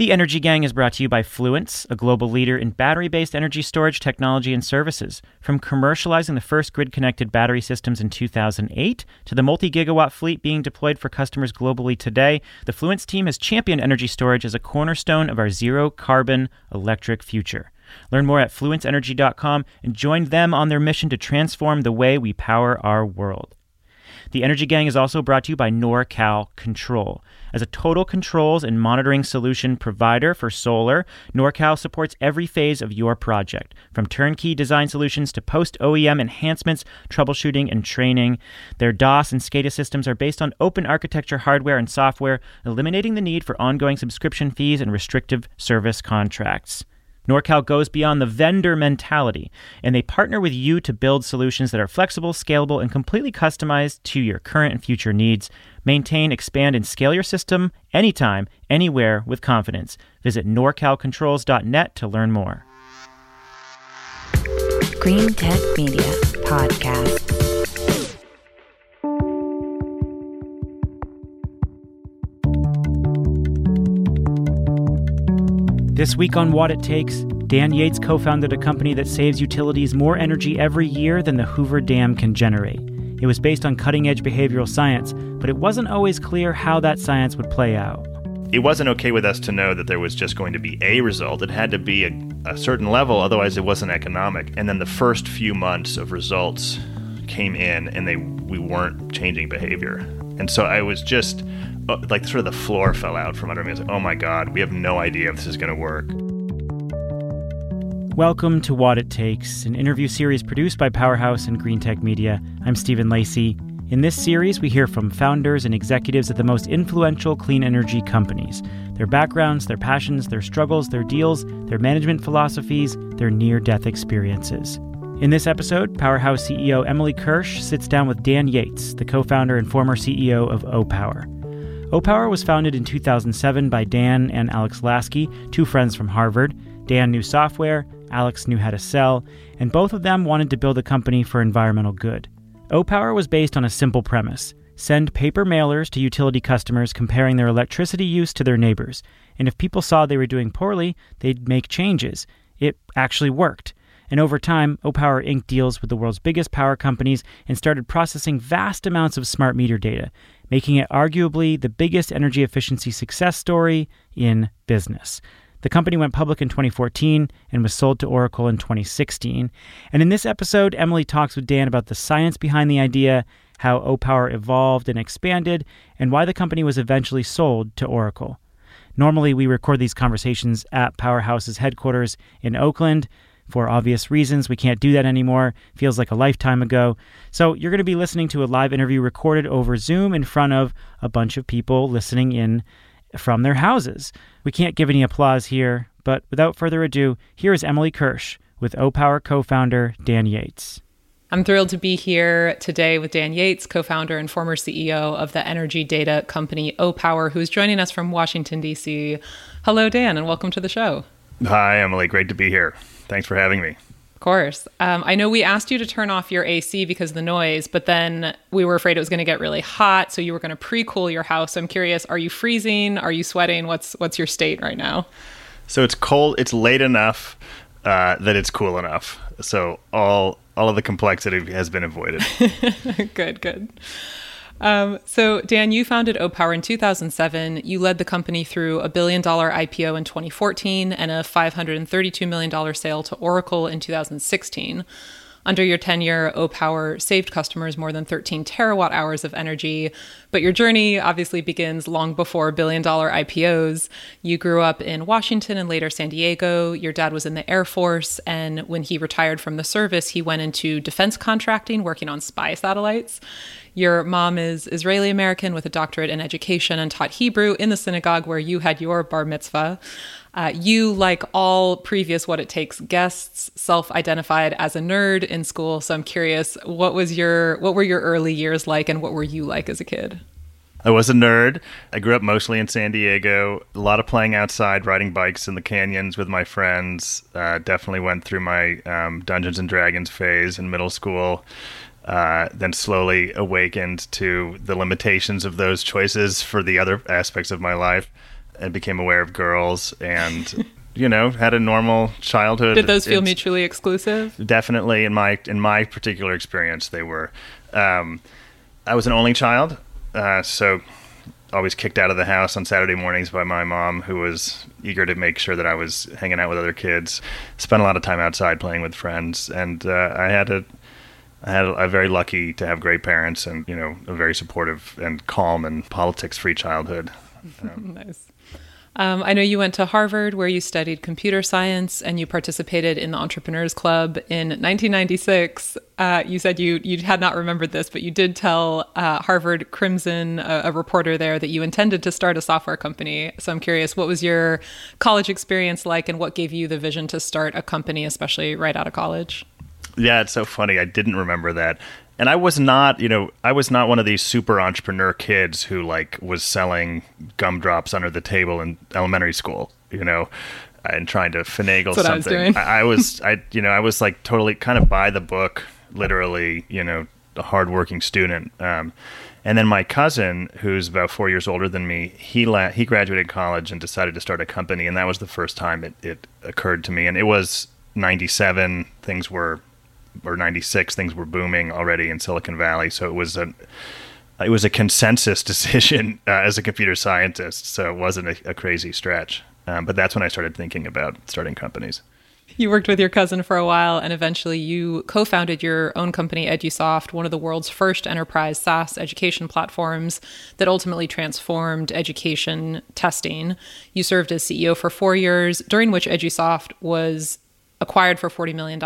The Energy Gang is brought to you by Fluence, a global leader in battery based energy storage technology and services. From commercializing the first grid connected battery systems in 2008 to the multi gigawatt fleet being deployed for customers globally today, the Fluence team has championed energy storage as a cornerstone of our zero carbon electric future. Learn more at fluenceenergy.com and join them on their mission to transform the way we power our world. The Energy Gang is also brought to you by NorCal Control. As a total controls and monitoring solution provider for solar, NorCal supports every phase of your project, from turnkey design solutions to post OEM enhancements, troubleshooting, and training. Their DAS and SCADA systems are based on open architecture hardware and software, eliminating the need for ongoing subscription fees and restrictive service contracts. NorCal goes beyond the vendor mentality, and they partner with you to build solutions that are flexible, scalable, and completely customized to your current and future needs. Maintain, expand, and scale your system anytime, anywhere with confidence. Visit norcalcontrols.net to learn more. Greentech Media Podcast. This week on Watt It Takes, Dan Yates co founded a company that saves utilities more energy every year than the Hoover Dam can generate. It was based on cutting edge behavioral science, but it wasn't always clear how that science would play out. It wasn't okay with us to know that there was just going to be a result. It had to be a, a certain level, otherwise, it wasn't economic. And then the first few months of results came in, and they we weren't changing behavior. And so I was just Uh, like sort of the floor fell out from under me. I was like, oh my God, we have no idea if this is going to work. Welcome to Watt It Takes, an interview series produced by Powerhouse and Greentech Media. I'm Stephen Lacey. In this series, we hear from founders and executives at the most influential clean energy companies their backgrounds, their passions, their struggles, their deals, their management philosophies, their near death experiences. In this episode, Powerhouse CEO Emily Kirsch sits down with Dan Yates, the co founder and former CEO of Opower. Opower was founded in 2007 by Dan and Alex Laskey, two friends from Harvard. Dan knew software, Alex knew how to sell, and both of them wanted to build a company for environmental good. Opower was based on a simple premise send paper mailers to utility customers comparing their electricity use to their neighbors. And if people saw they were doing poorly, they'd make changes. It actually worked. And over time, Opower inked deals with the world's biggest power companies and started processing vast amounts of smart meter data, making it arguably the biggest energy efficiency success story in business. The company went public in 2014 and was sold to Oracle in 2016. And in this episode, Emily talks with Dan about the science behind the idea, how Opower evolved and expanded, and why the company was eventually sold to Oracle. Normally, we record these conversations at Powerhouse's headquarters in Oakland. For obvious reasons, we can't do that anymore. Feels like a lifetime ago. So, you're going to be listening to a live interview recorded over Zoom in front of a bunch of people listening in from their houses. We can't give any applause here, but without further ado, here is Emily Kirsch with Opower co founder Dan Yates. I'm thrilled to be here today with Dan Yates, co founder and former CEO of the energy data company Opower, who's joining us from Washington, D.C. Hello, Dan, and welcome to the show. Hi, Emily. Great to be here. Thanks for having me. Of course. Um, I know we asked you to turn off your AC because of the noise, but then we were afraid it was going to get really hot, so you were going to pre-cool your house. So I'm curious: Are you freezing? Are you sweating? What's what's your state right now? So it's cold. It's late enough uh, that it's cool enough. So all all of the complexity has been avoided. good, good. Um, so, Dan, you founded Opower in 2007. You led the company through a billion dollar IPO in 2014 and a $532 million sale to Oracle in 2016. Under your tenure, Opower saved customers more than 13 terawatt hours of energy. But your journey obviously begins long before billion dollar IPOs. You grew up in Washington and later San Diego. Your dad was in the Air Force. And when he retired from the service, he went into defense contracting, working on spy satellites. Your mom is Israeli American with a doctorate in education and taught Hebrew in the synagogue where you had your bar mitzvah. Uh, you, like all previous Watt It Takes guests, self-identified as a nerd in school. So I'm curious, what was your what were your early years like, and what were you like as a kid? I was a nerd. I grew up mostly in San Diego. A lot of playing outside, riding bikes in the canyons with my friends. Uh, definitely went through my um, Dungeons and Dragons phase in middle school. Uh, then slowly awakened to the limitations of those choices for the other aspects of my life. and became aware of girls and you know had a normal childhood. Did those feel It's- mutually exclusive? definitely in my in my particular experience they were um, i was an only child uh, so always kicked out of the house on saturday mornings by my mom who was eager to make sure that i was hanging out with other kids spent a lot of time outside playing with friends and uh, i had a I had a very lucky to have great parents and you know a very supportive and calm and politics free childhood. nice. Um, I know you went to Harvard where you studied computer science and you participated in the Entrepreneurs Club in 1996. Uh, you said you you had not remembered this, but you did tell uh, Harvard Crimson, a, a reporter there, that you intended to start a software company. So I'm curious, what was your college experience like, and what gave you the vision to start a company, especially right out of college? Yeah, it's so funny. I didn't remember that. And I was not, you know, I was not one of these super entrepreneur kids who like was selling gumdrops under the table in elementary school, you know, and trying to finagle That's what I was something. doing. I, I was, I, you know, I was like totally kind of by the book, literally, you know, a hardworking student. Um, and then my cousin, who's about four years older than me, he la- he graduated college and decided to start a company, and that was the first time it, it occurred to me. And it was '97; things were or 96 things were booming already in silicon valley. So it was a it was a consensus decision uh, as a computer scientist. So it wasn't a, a crazy stretch. Um, but that's when i started thinking about starting companies. You worked with your cousin for a while, and eventually you co founded your own company, EduSoft, one of the world's first enterprise SaaS education platforms that ultimately transformed education testing. You served as CEO for four years, during which EduSoft was acquired for $40 million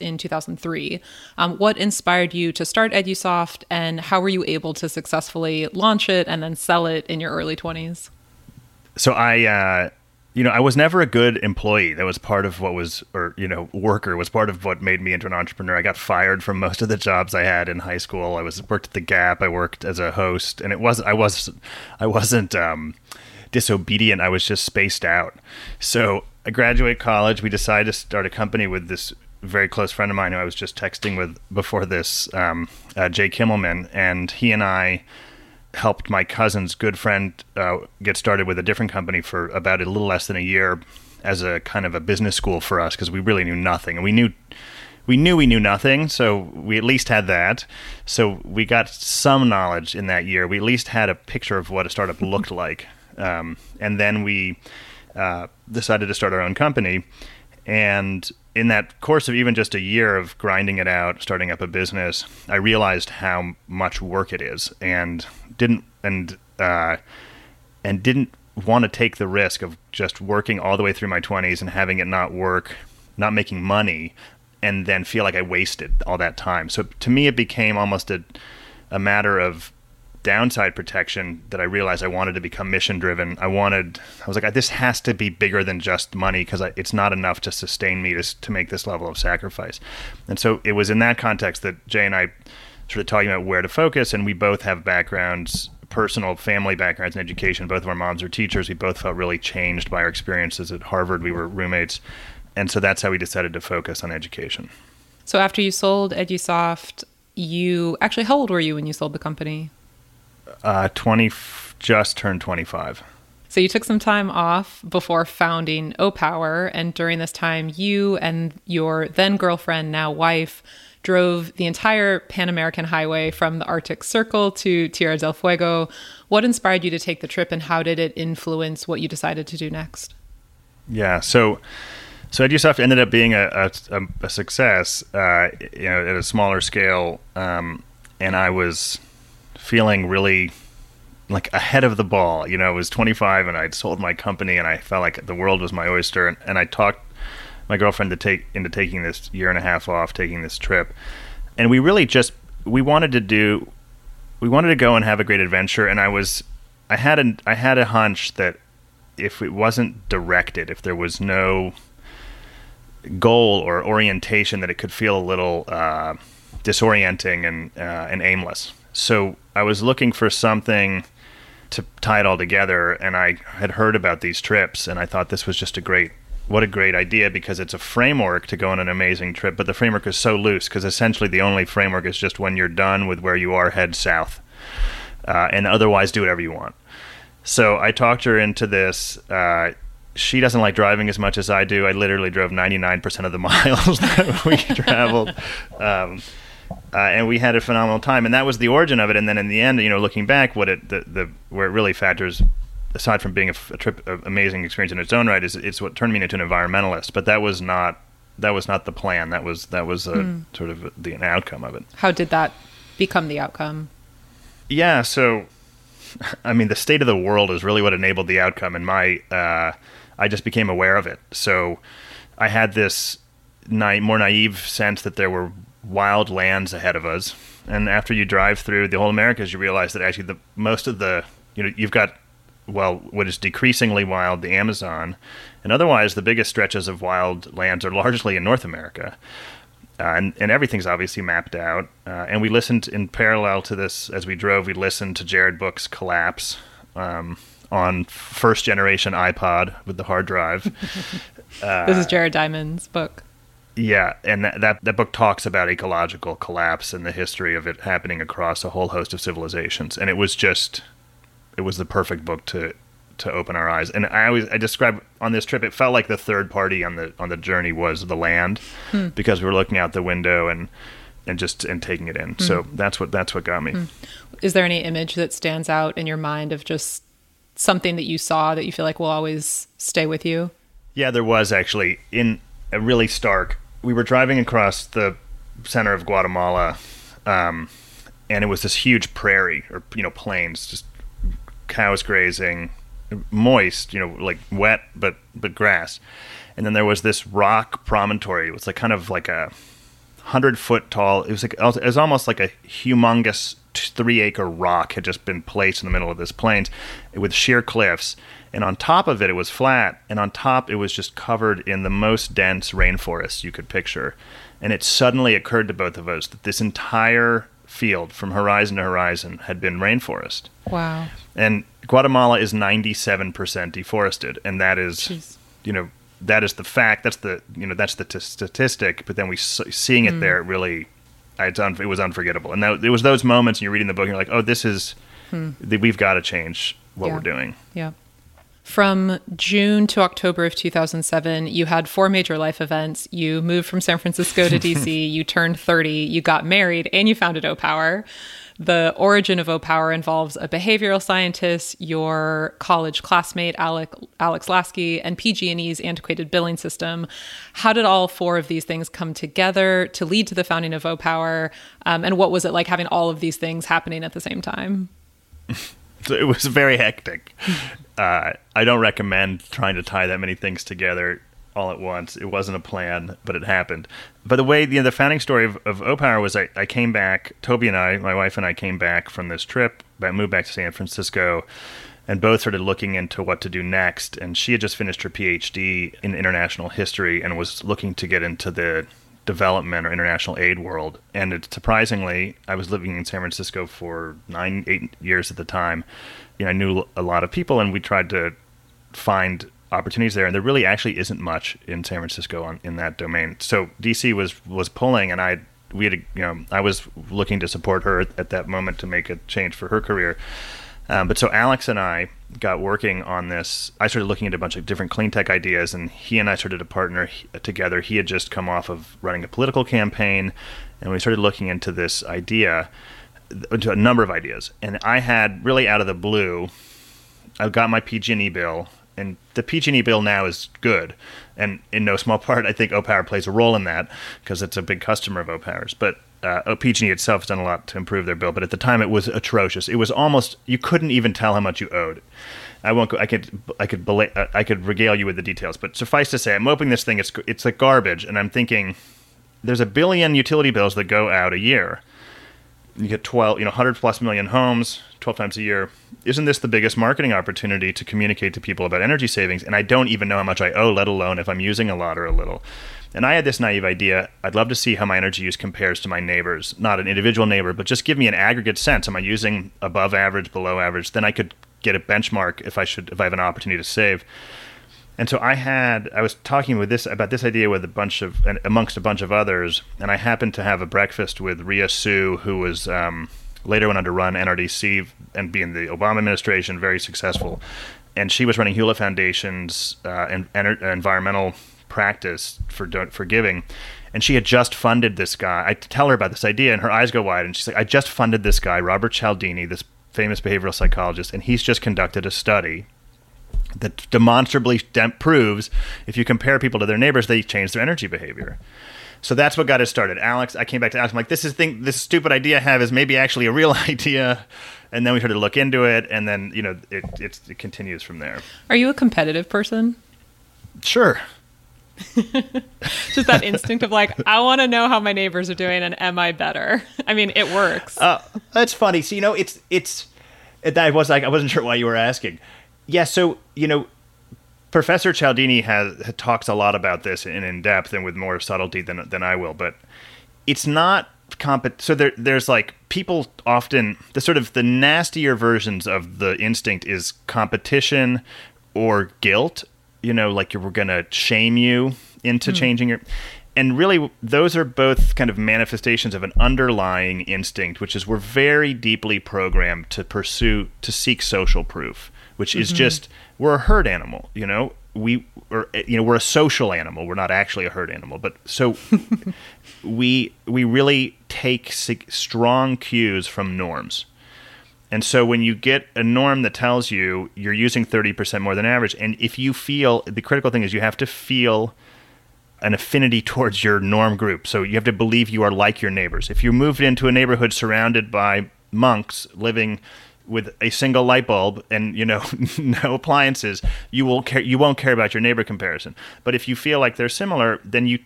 in 2003. Um, what inspired you to start EduSoft, and how were you able to successfully launch it and then sell it in your early 20s? so i uh, you know i was never a good employee. That was part of what was or you know worker was part of what made me into an entrepreneur. I got fired from most of the jobs i had in high school. I was worked at the gap. I worked as a host. And it was i was i wasn't um, disobedient i was just spaced out. So i graduate college we decided to start a company with this very close friend of mine who i was just texting with before this um, uh, jay kimmelman and he and i helped my cousin's good friend uh, get started with a different company for about a little less than a year as a kind of a business school for us because we really knew nothing. And we knew we knew we knew nothing so we at least had that. So we got some knowledge in that year. We at least had a picture of what a startup looked like um, and then we uh, decided to start our own company and in that course of even just a year of grinding it out, starting up a business, I realized how much work it is, and didn't and uh, and didn't want to take the risk of just working all the way through my twenties and having it not work, not making money, and then feel like I wasted all that time. So to me, it became almost a a matter of downside protection that I realized I wanted to become mission driven. I wanted, I was like, this has to be bigger than just money because it's not enough to sustain me to, to make this level of sacrifice. And so it was in that context that Jay and I sort of talking about where to focus. And we both have backgrounds, personal family backgrounds in education. Both of our moms are teachers. We both felt really changed by our experiences at Harvard. We were roommates. And so that's how we decided to focus on education. So after you sold EduSoft, you actually, how old were you when you sold the company? Uh, 20, just turned 25. So you took some time off before founding Opower, and during this time, you and your then girlfriend, now wife, drove the entire Pan American Highway from the Arctic Circle to Tierra del Fuego. What inspired you to take the trip, and how did it influence what you decided to do next? Yeah, so so EduSoft ended up being a, a, a success, uh, you know, at a smaller scale, um, and I was feeling really like ahead of the ball. You know, I was 25 and I'd sold my company, and I felt like the world was my oyster. And, and I talked my girlfriend to take into taking this year and a half off, taking this trip, and we really just we wanted to do, we wanted to go and have a great adventure. And I was, I had a I had a hunch that if it wasn't directed, if there was no goal or orientation, that it could feel a little uh, disorienting and uh, and aimless. So I was looking for something to tie it all together, and I had heard about these trips, and I thought this was just a great, what a great idea because it's a framework to go on an amazing trip. But the framework is so loose because essentially the only framework is just when you're done with where you are, head south, uh, and otherwise do whatever you want. So I talked her into this. Uh, she doesn't like driving as much as I do. I literally drove 99% of the miles that we traveled. Um, uh, and we had a phenomenal time. And that was the origin of it. And then in the end, you know, looking back, what it, the, the, where it really factors, aside from being a, a trip, a amazing experience in its own right, is it's what turned me into an environmentalist. But that was not, that was not the plan. That was, that was a, mm. sort of the an outcome of it. How did that become the outcome? Yeah. So, I mean, the state of the world is really what enabled the outcome. And my, uh, I just became aware of it. So I had this na- more naive sense that there were wild lands ahead of us. And after you drive through the whole Americas, you realize that actually the most of the you know you've got well what is decreasingly wild the Amazon, and otherwise the biggest stretches of wild lands are largely in North America. Uh, and, and everything's obviously mapped out. Uh, and we listened in parallel to this as we drove. We listened to Jared Book's Collapse, um, on first generation iPod with the hard drive. uh, this is Jared Diamond's book. Yeah, and that, that, that book talks about ecological collapse and the history of it happening across a whole host of civilizations, and it was just it was the perfect book to to open our eyes. And I always I describe on this trip, it felt like the third party on the on the journey was the land hmm. because we were looking out the window and and just and taking it in. Hmm. So that's what that's what got me. Hmm. Is there any image that stands out in your mind of just something that you saw that you feel like will always stay with you? Yeah, there was actually in really stark. We were driving across the center of Guatemala, um, and it was this huge prairie or you know plains, just cows grazing, moist, you know, like wet but but grass. And then there was this rock promontory. It was like kind of like a hundred foot tall. It was like it was almost like a humongous three acre rock had just been placed in the middle of this plains with sheer cliffs. And on top of it, it was flat. And on top, it was just covered in the most dense rainforest you could picture. And it suddenly occurred to both of us that this entire field from horizon to horizon had been rainforest. Wow. And Guatemala is 97% deforested. And that is, Jeez. you know, that is the fact. That's the, you know, that's the t- statistic. But then we seeing it mm. there really it's un- it was unforgettable. And that, it was those moments and you're reading the book and you're like, oh, this is hmm. we've got to change what yeah. we're doing. Yeah. From June to October of 2007, you had four major life events. You moved from San Francisco to DC, you turned 30, you got married, and you founded Opower. The origin of Opower involves a behavioral scientist, your college classmate Alec, Alex Laskey, and PG&E's antiquated billing system. How did all four of these things come together to lead to the founding of Opower? Um, and what was it like having all of these things happening at the same time? it was very hectic. Uh, I don't recommend trying to tie that many things together all at once. It wasn't a plan, but it happened. But the way you know, the founding story of, of Opower was I, I came back, Toby and I, my wife and I came back from this trip, I moved back to San Francisco, and both started looking into what to do next. And she had just finished her PhD in international history and was looking to get into the development or international aid world. And it, surprisingly, I was living in San Francisco for nine, eight years at the time. You know, I knew a lot of people, and we tried to find opportunities there, and there really actually isn't much in San Francisco on, in that domain. So DC was was pulling, and I we had you know I was looking to support her at that moment to make a change for her career. Um, but so Alex and I got working on this. I started looking at a bunch of different clean tech ideas, and he and I started to partner together. He had just come off of running a political campaign, and we started looking into this idea, into a number of ideas. And I had really out of the blue, I got my PG&E bill and the PG&E bill now is good, and in no small part, I think Opower plays a role in that because it's a big customer of Opower's. But uh, PG&E itself has done a lot to improve their bill, but at the time it was atrocious. It was almost you couldn't even tell how much you owed. I won't. Go, I could. I could. Bela- uh, I could regale you with the details, but suffice to say, I'm opening this thing. It's it's like garbage, and I'm thinking, there's a billion utility bills that go out a year. You get 12, you know, 100 plus million homes, 12 times a year. Isn't this the biggest marketing opportunity to communicate to people about energy savings? And I don't even know how much I owe, let alone if I'm using a lot or a little. And I had this naive idea I'd love to see how my energy use compares to my neighbors, not an individual neighbor, but just give me an aggregate sense. Am I using above average, below average? Then I could get a benchmark if I should if I have an opportunity to save. And so I had I was talking with this about this idea with a bunch of amongst a bunch of others, and I happened to have a breakfast with Rhea Suh, who was um, later went on to run NRDC and be in the Obama administration, very successful. And she was running Hewlett Foundation's uh, en- en- environmental practice for for giving. And she had just funded this guy. I tell her about this idea, and her eyes go wide. And she's like, "I just funded this guy, Robert Cialdini, this famous behavioral psychologist, and he's just conducted a study that demonstrably dem- proves if you compare people to their neighbors, they change their energy behavior." So that's what got us started. Alex, I came back to Alex. I'm like, this is thing, this stupid idea I have is maybe actually a real idea. And then we started to look into it, and then you know it it continues from there. Are you a competitive person? Sure. Just that instinct of like, I want to know how my neighbors are doing, and am I better? I mean, it works. Uh, that's funny. So you know, it's it's. I was like, I wasn't sure why you were asking. Yeah. So you know, Professor Cialdini has talks a lot about this in in depth and with more subtlety than than I will, but it's not comp. So there there's like people often the sort of the nastier versions of the instinct is competition or guilt. You know, like you're gonna shame you into hmm. changing your. And really, those are both kind of manifestations of an underlying instinct, which is we're very deeply programmed to pursue, to seek social proof, which is mm-hmm. just we're a herd animal. You know, we or eh, you know we're a social animal. We're not actually a herd animal, but so we we really take strong cues from norms. And so when you get a norm that tells you you're using 30% more than average, and if you feel the critical thing is you have to feel an affinity towards your norm group. So you have to believe you are like your neighbors. If you moved into a neighborhood surrounded by monks living with a single light bulb and you know no appliances, you will care you won't care about your neighbor comparison. But if you feel like they're similar, then you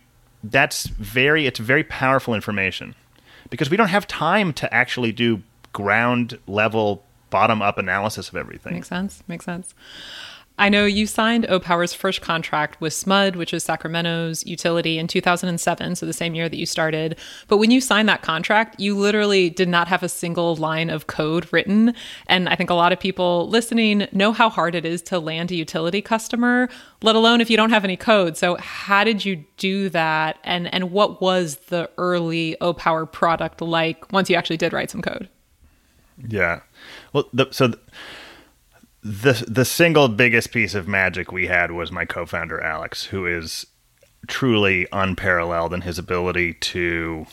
that's very it's very powerful information. Because we don't have time to actually do ground level bottom up analysis of everything. Makes sense. Makes sense. I know you signed Opower's first contract with SMUD, which is Sacramento's utility, in 2007, so the same year that you started. But when you signed that contract, you literally did not have a single line of code written. And I think a lot of people listening know how hard it is to land a utility customer, let alone if you don't have any code. So how did you do that? And and what was the early Opower product like once you actually did write some code? Yeah. Well, the, so the the single biggest piece of magic we had was my co-founder Alex, who is truly unparalleled in his ability to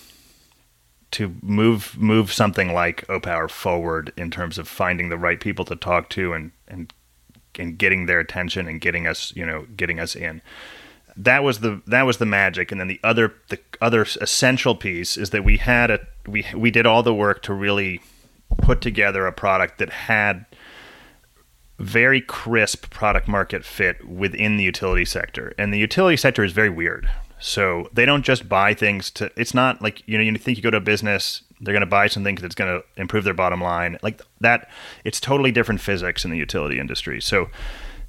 to move move something like Opower forward in terms of finding the right people to talk to and and and getting their attention and getting us you know getting us in. That was the that was the magic. And then the other the other essential piece is that we had a we we did all the work to really put together a product that had very crisp product market fit within the utility sector. And the utility sector is very weird. So they don't just buy things to it's not like you know you think you go to a business they're going to buy something that's going to improve their bottom line. Like that it's totally different physics in the utility industry. So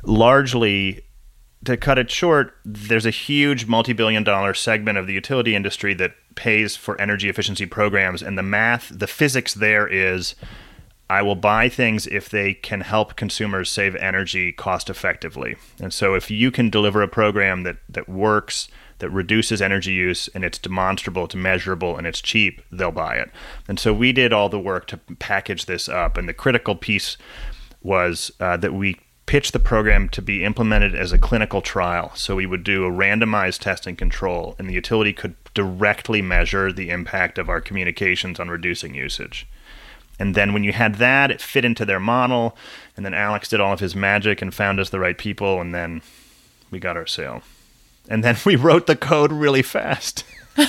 largely to cut it short, there's a huge multi billion dollar segment of the utility industry that pays for energy efficiency programs. And the math, the physics there is I will buy things if they can help consumers save energy cost effectively. And so if you can deliver a program that, that works, that reduces energy use, and it's demonstrable, it's measurable, and it's cheap, they'll buy it. And so we did all the work to package this up. And the critical piece was uh, that we pitched the program to be implemented as a clinical trial. So we would do a randomized test and control, and the utility could directly measure the impact of our communications on reducing usage. And then when you had that, it fit into their model. And then Alex did all of his magic and found us the right people, and then we got our sale. And then we wrote the code really fast.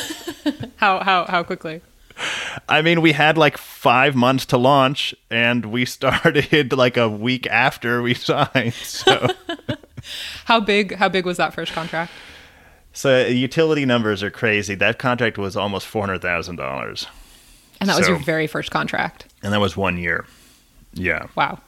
How how how quickly? I mean, we had like five months to launch, and we started like a week after we signed. So, How big how big was that first contract? so uh, utility numbers are crazy. That contract was almost four hundred thousand dollars, And that was your very first contract. And that was one year. Yeah. Wow.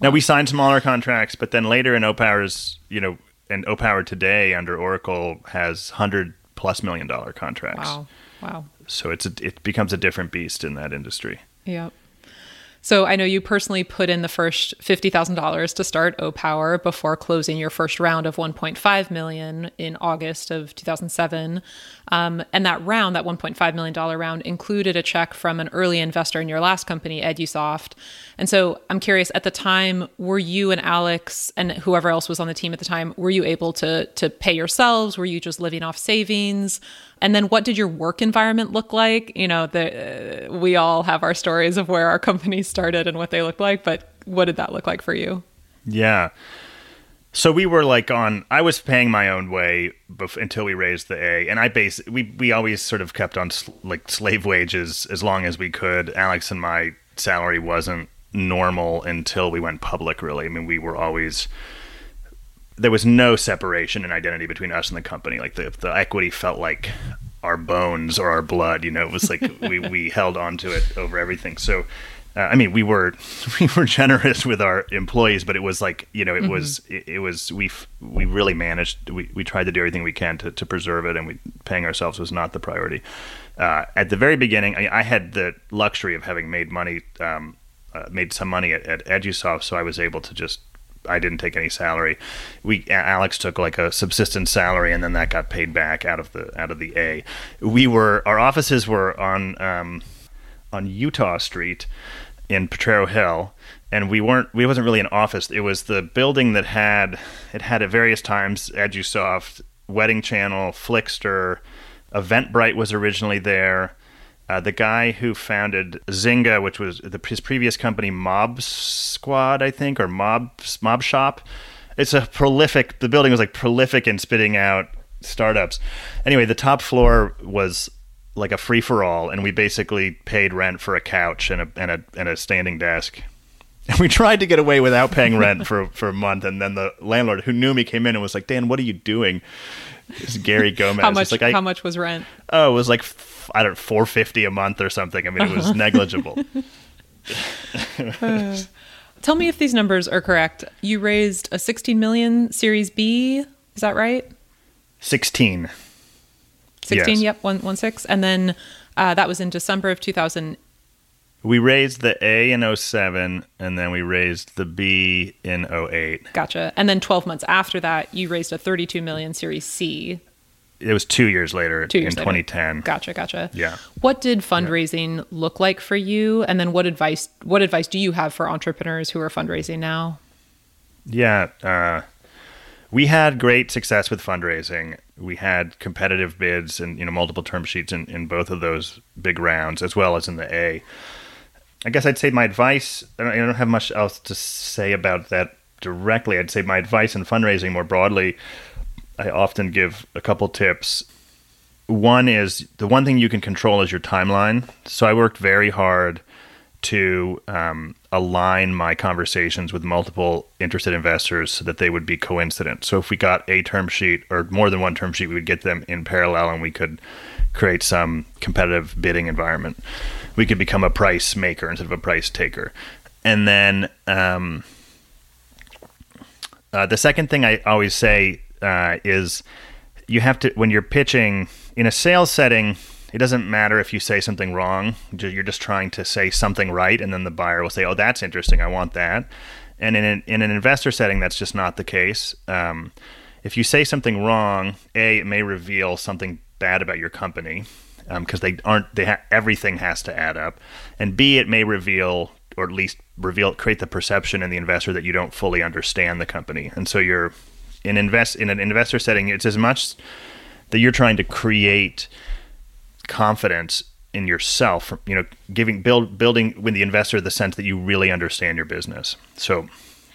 Now we signed smaller contracts, but then later in Opower's, you know, and Opower today under Oracle has hundred plus million dollar contracts. Wow. Wow. So it's a, it becomes a different beast in that industry. Yep. So I know you personally put in the first $50,000 to start Opower before closing your first round of 1.5 million in August of 2007. Um, and that round, that 1.5 million dollar round, included a check from an early investor in your last company, EduSoft. And so I'm curious, at the time, were you and Alex and whoever else was on the team at the time, were you able to to pay yourselves? Were you just living off savings? And then what did your work environment look like? You know, the, uh, we all have our stories of where our companies started and what they looked like, but what did that look like for you? Yeah. So we were like on. I was paying my own way bef- until we raised the A, and I base we we always sort of kept on sl- like slave wages as long as we could. Alex and my salary wasn't normal until we went public. Really, I mean, we were always there was no separation in identity between us and the company. Like the the equity felt like our bones or our blood. You know, it was like we we held on to it over everything. So. Uh, I mean, we were we were generous with our employees, but it was like you know, it mm-hmm. was it, it, was we we really managed. We, we tried to do everything we can to, to preserve it, and we paying ourselves was not the priority. Uh, at the very beginning, I, I, had the luxury of having made money, um, uh, made some money at, at EduSoft, so I was able to just I didn't take any salary. We Alex took like a subsistence salary, and then that got paid back out of the out of the A. We were our offices were on um, on Utah Street in Potrero Hill, and we weren't we wasn't really an office. It was the building that had it had at various times EduSoft, Wedding Channel, Flixster, Eventbrite was originally there. Uh, the guy who founded Zynga, which was the, his previous company, Mob Squad, I think, or Mob Mob Shop. It's a prolific. The building was like prolific in spitting out startups. Anyway, the top floor was like a free for all, and we basically paid rent for a couch and a and a and a standing desk. And we tried to get away without paying rent for for a month, and then the landlord who knew me came in and was like, "Dan, what are you doing?" It's Gary Gomez. how much? Like, how much was rent? Oh, it was like I don't know, four fifty a month or something. I mean, it was uh-huh. negligible. uh, tell me if these numbers are correct. You raised a sixteen million Series B. Is that right? Sixteen. Sixteen. Yes. Yep. One one six, and then uh, that was in December of two thousand we raised the A in 07 and then we raised the B in 08. Gotcha. And then 12 months after that, you raised a 32 million Series C. It was two years later two years in later. 2010. Gotcha, gotcha. Yeah. What did fundraising yeah. look like for you? And then what advice what advice do you have for entrepreneurs who are fundraising now? Yeah, uh, we had great success with fundraising. We had competitive bids and you know multiple term sheets in, in both of those big rounds, as well as in the A. I guess I'd say my advice. I don't have much else to say about that directly. I'd say my advice in fundraising more broadly. I often give a couple tips. One is the one thing you can control is your timeline. So I worked very hard to um, align my conversations with multiple interested investors so that they would be coincident. So if we got a term sheet or more than one term sheet, we would get them in parallel and we could create some competitive bidding environment we could become a price maker instead of a price taker. And then um, uh, the second thing I always say uh, is you have to when you're pitching in a sales setting. It doesn't matter if you say something wrong. You're just trying to say something right, and then the buyer will say, "Oh, that's interesting. I want that." And in an, in an investor setting, that's just not the case. Um, if you say something wrong, a it may reveal something bad about your company because um, they aren't they ha- everything has to add up, and B it may reveal or at least reveal create the perception in the investor that you don't fully understand the company, and so you're in invest in an investor setting. It's as much that you're trying to create confidence in yourself you know giving build building with the investor the sense that you really understand your business so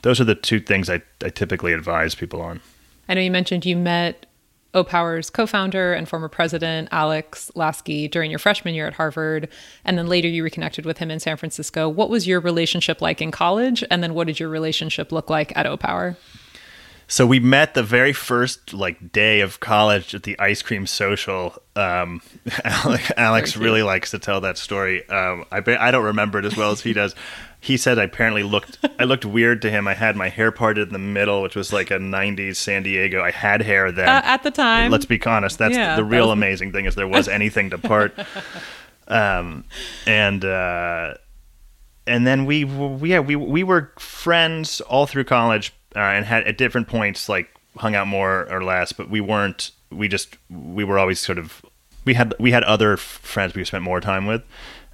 those are the two things I, I typically advise people on i know you mentioned you met Opower's co-founder and former president Alex Laskey during your freshman year at Harvard, and then later you reconnected with him in San Francisco. What was your relationship like in college, and then what did your relationship look like at Opower? So we met the very first like day of college at the ice cream social. Um, Alex, Alex really likes to tell that story. Um, I I don't remember it as well as he does. He said I apparently looked I looked weird to him. I had my hair parted in the middle, which was like a '90s San Diego. I had hair then uh, at the time. Let's be honest. That's yeah, the real was... amazing thing is there was anything to part. Um, and uh, and then we, we yeah we we were friends all through college uh, and had at different points like hung out more or less, but we weren't. We just we were always sort of we had we had other friends we spent more time with.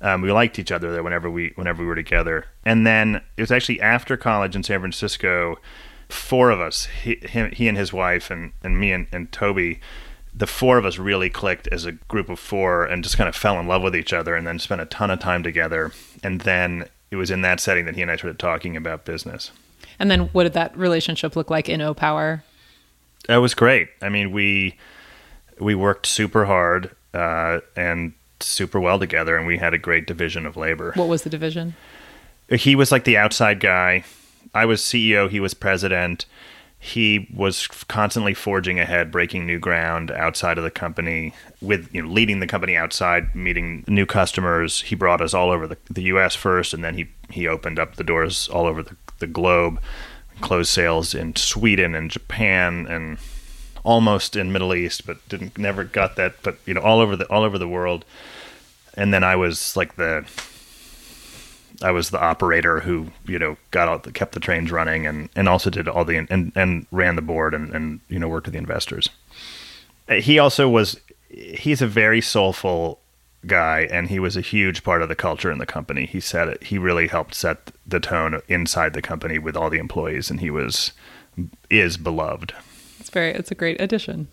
Um, we liked each other there whenever we whenever we were together. And then it was actually after college in San Francisco, four of us, he, him, he and his wife, and, and me and, and Toby, the four of us really clicked as a group of four and just kind of fell in love with each other and then spent a ton of time together. And then it was in that setting that he and I started talking about business. And then what did that relationship look like in Opower? It was great. I mean, we we worked super hard uh, and super well together, and we had a great division of labor. What was the division? He was like the outside guy. I was CEO. He was president. He was constantly forging ahead, breaking new ground outside of the company, with you know, leading the company outside, meeting new customers. He brought us all over the, the U.S. first, and then he he opened up the doors all over the, the globe, closed sales in Sweden and Japan and almost in Middle East, but didn't never got that. But you know, all over the all over the world. And then I was like the I was the operator who you know got all the, kept the trains running and and also did all the and and ran the board and and you know worked with the investors. He also was he's a very soulful guy and he was a huge part of the culture in the company. He said it, he really helped set the tone inside the company with all the employees and he was is beloved. It's very it's a great addition.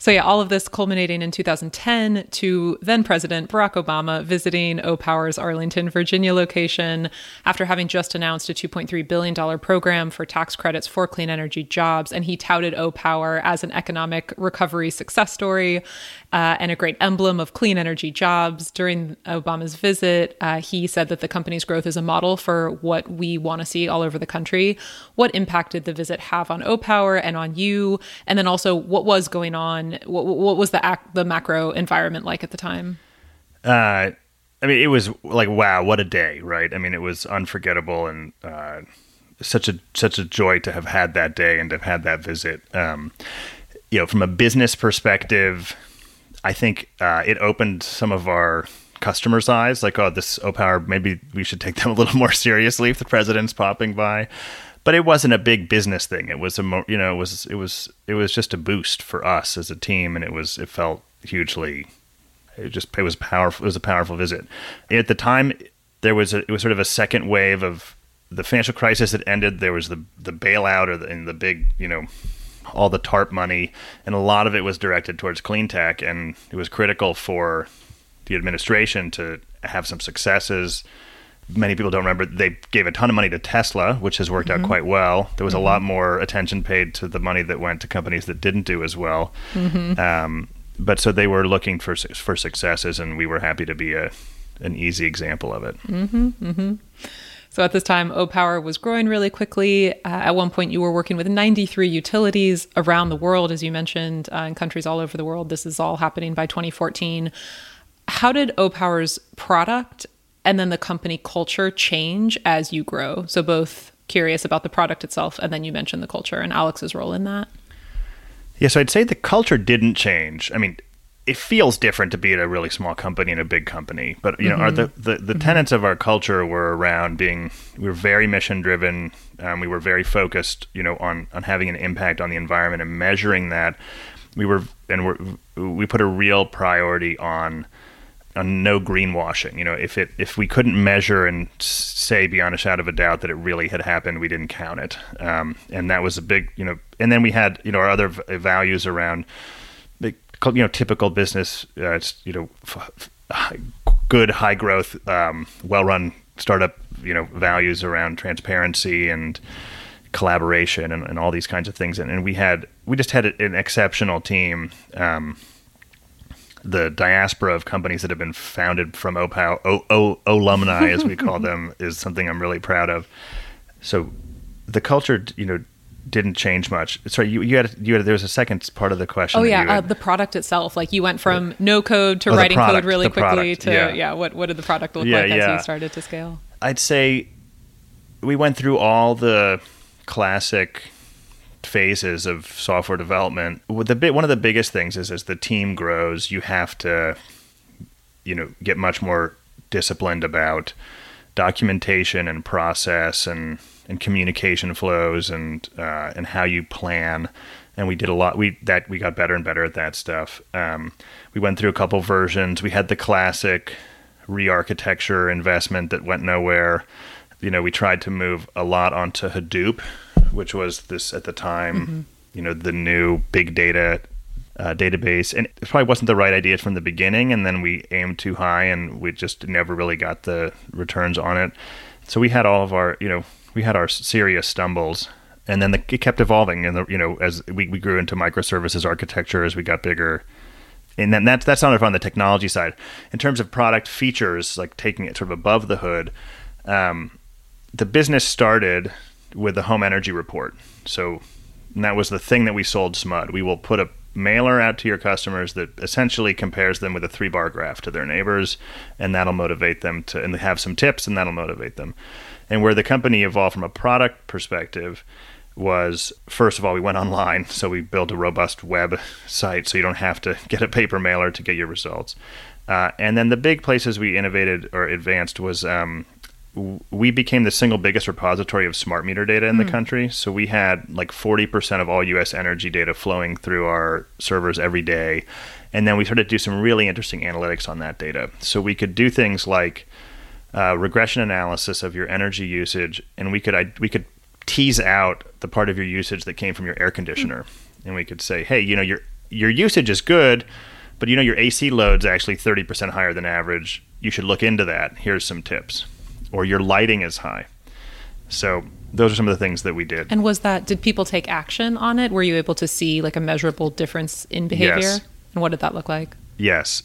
So, yeah, all of this culminating in 2010 to then President Barack Obama visiting Opower's Arlington, Virginia location after having just announced a $2.3 billion program for tax credits for clean energy jobs. And he touted Opower as an economic recovery success story uh, and a great emblem of clean energy jobs. During Obama's visit, uh, he said that the company's growth is a model for what we want to see all over the country. What impact did the visit have on Opower and on you? And then also, what was going on? what, what was the act, the macro environment like at the time? Uh, I mean, it was like wow, what a day, right? I mean, it was unforgettable and uh, such a such a joy to have had that day and to have had that visit. Um, you know, from a business perspective, I think uh, it opened some of our customers' eyes. Like, oh, this Opower, maybe we should take them a little more seriously if the president's popping by but it wasn't a big business thing. It was a you know it was it was it was just a boost for us as a team, and it was it felt hugely. It just it was powerful. It was a powerful visit. At the time, there was a, it was sort of a second wave of the financial crisis that ended. There was the the bailout or the, and the big you know all the TARP money, and a lot of it was directed towards clean tech, and it was critical for the administration to have some successes many people don't remember, they gave a ton of money to Tesla, which has worked mm-hmm. out quite well. There was mm-hmm. a lot more attention paid to the money that went to companies that didn't do as well. Mm-hmm. Um, but so they were looking for for successes, and we were happy to be a an easy example of it. So at this time, Opower was growing really quickly. Uh, at one point, you were working with 93 utilities around the world, as you mentioned, uh, in countries all over the world. This is all happening by 2014. How did Opower's product and then the company culture change as you grow? So both curious about the product itself and then you mentioned the culture and Alex's role in that. Yeah, so I'd say the culture didn't change. I mean, it feels different to be at a really small company and a big company, but you know, mm-hmm. our, the the, the mm-hmm. tenets of our culture were around being we were very mission driven. Um, we were very focused, you know, on on having an impact on the environment and measuring that. We were and we we put a real priority on on no greenwashing. You know, if it if we couldn't measure and say beyond a shadow of a doubt that it really had happened, we didn't count it. Um, and that was a big, you know. And then we had, you know, our other v- values around, you know, typical business. Uh, it's you know, f- f- good high growth, um, well run startup. You know, values around transparency and collaboration and, and all these kinds of things. And, and we had we just had an exceptional team. Um, the diaspora of companies that have been founded from OPOW, o, o, alumni, as we call them, is something I'm really proud of. So the culture, you know, didn't change much. Sorry, you, you had you had there was a second part of the question. Oh yeah, uh, the product itself. Like you went from no code to oh, writing product, code really quickly product, to yeah. yeah. What what did the product look yeah, like yeah. as you started to scale? I'd say we went through all the classic phases of software development. The bit one of the biggest things is as the team grows, you have to, you know, get much more disciplined about documentation and process and and communication flows and uh, and how you plan. And we did a lot. We that we got better and better at that stuff. Um, we went through a couple versions. We had the classic re-architecture investment that went nowhere. You know, we tried to move a lot onto Hadoop, which was this at the time. Mm-hmm. You know, the new big data uh, database, and it probably wasn't the right idea from the beginning. And then we aimed too high, and we just never really got the returns on it. So we had all of our, you know, we had our serious stumbles, and then the, it kept evolving. And the, you know, as we, we grew into microservices architecture as we got bigger, and then that's that's not on the technology side. In terms of product features, like taking it sort of above the hood, um, the business started with the home energy report. So that was the thing that we sold SMUD. We will put a mailer out to your customers that essentially compares them with a three bar graph to their neighbors, and that'll motivate them to and have some tips, and that'll motivate them. And where the company evolved from a product perspective was first of all we went online so we built a robust web site so you don't have to get a paper mailer to get your results uh, and then the big places we innovated or advanced was um, we became the single biggest repository of smart meter data in mm. the hmm. country. So we had like 40% of all US energy data flowing through our servers every day. And then we started to do some really interesting analytics on that data. So we could do things like uh, regression analysis of your energy usage, and we could I, we could tease out the part of your usage that came from your air conditioner, mm. and we could say, hey, you know your your usage is good, but you know your AC load's actually 30% higher than average. You should look into that. Here's some tips or your lighting is high. So those are some of the things that we did. And was that did people take action on it? Were you able to see like a measurable difference in behavior? Yes. And what did that look like? Yes.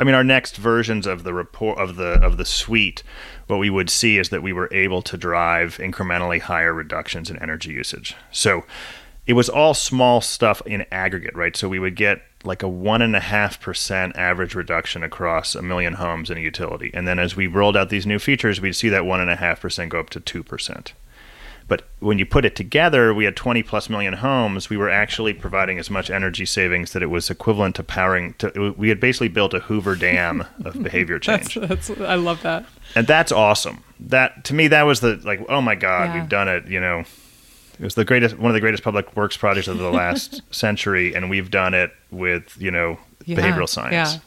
I mean our next versions of the report of the of the suite what we would see is that we were able to drive incrementally higher reductions in energy usage. So it was all small stuff in aggregate, right? So we would get like a one and a half percent average reduction across a million homes in a utility. And then as we rolled out these new features, we'd see that one and a half percent go up to two percent. But when you put it together, we had 20 plus million homes. We were actually providing as much energy savings that it was equivalent to powering. To, we had basically built a Hoover Dam of behavior change. that's, that's, I love that. And that's awesome. That to me, that was the like, oh my god, yeah. we've done it. You know, it was the greatest, one of the greatest public works projects of the last century, and we've done it with you know yeah, behavioral science. Yeah.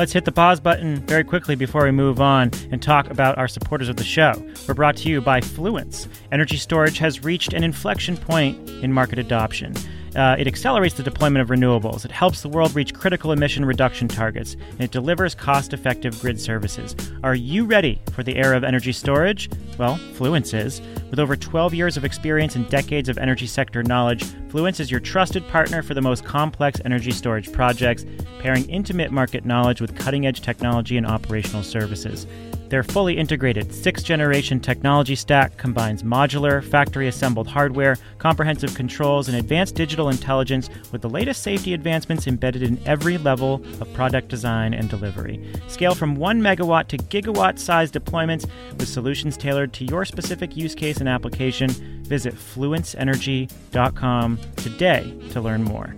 Let's hit the pause button very quickly before we move on and talk about our supporters of the show. We're brought to you by Fluence. Energy storage has reached an inflection point in market adoption. Uh, it accelerates the deployment of renewables. It helps the world reach critical emission reduction targets, and it delivers cost effective grid services. Are you ready for the era of energy storage? Well, Fluence is. With over 12 years of experience and decades of energy sector knowledge, Fluence is your trusted partner for the most complex energy storage projects, pairing intimate market knowledge with cutting edge technology and operational services. Their fully integrated sixth generation technology stack combines modular, factory assembled hardware, comprehensive controls, and advanced digital intelligence with the latest safety advancements embedded in every level of product design and delivery. Scale from 1 megawatt to gigawatt size deployments with solutions tailored to your specific use case and application. Visit fluenceenergy.com today to learn more.